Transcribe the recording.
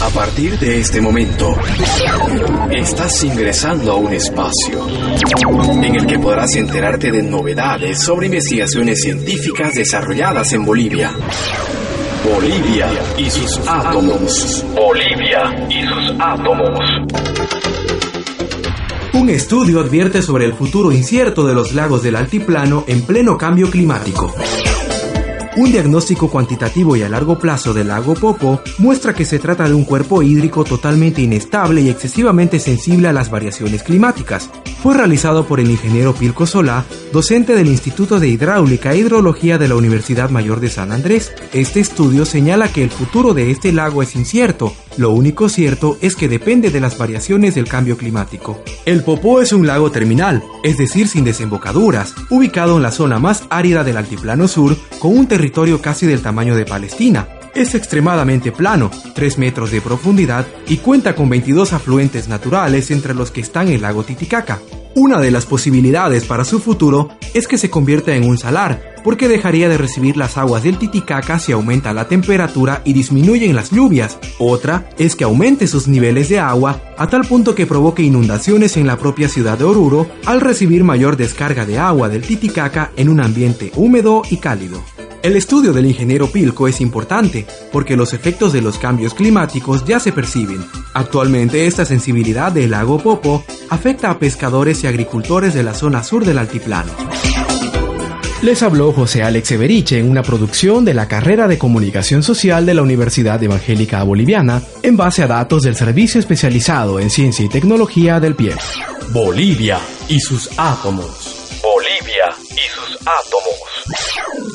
A partir de este momento, estás ingresando a un espacio en el que podrás enterarte de novedades sobre investigaciones científicas desarrolladas en Bolivia. Bolivia y sus átomos. Bolivia y sus átomos. Un estudio advierte sobre el futuro incierto de los lagos del altiplano en pleno cambio climático. Un diagnóstico cuantitativo y a largo plazo del lago Popo muestra que se trata de un cuerpo hídrico totalmente inestable y excesivamente sensible a las variaciones climáticas. Fue realizado por el ingeniero Pilco Solá, docente del Instituto de Hidráulica e Hidrología de la Universidad Mayor de San Andrés. Este estudio señala que el futuro de este lago es incierto. Lo único cierto es que depende de las variaciones del cambio climático. El Popó es un lago terminal, es decir, sin desembocaduras, ubicado en la zona más árida del altiplano sur, con un territorio territorio casi del tamaño de Palestina. Es extremadamente plano, 3 metros de profundidad y cuenta con 22 afluentes naturales entre los que están el lago Titicaca. Una de las posibilidades para su futuro es que se convierta en un salar, porque dejaría de recibir las aguas del Titicaca si aumenta la temperatura y disminuyen las lluvias. Otra es que aumente sus niveles de agua a tal punto que provoque inundaciones en la propia ciudad de Oruro al recibir mayor descarga de agua del Titicaca en un ambiente húmedo y cálido. El estudio del ingeniero Pilco es importante porque los efectos de los cambios climáticos ya se perciben. Actualmente esta sensibilidad del lago Popo afecta a pescadores y agricultores de la zona sur del altiplano. Les habló José Alex Everiche en una producción de la carrera de Comunicación Social de la Universidad Evangélica Boliviana en base a datos del Servicio Especializado en Ciencia y Tecnología del PIE. Bolivia y sus átomos. Bolivia y sus átomos.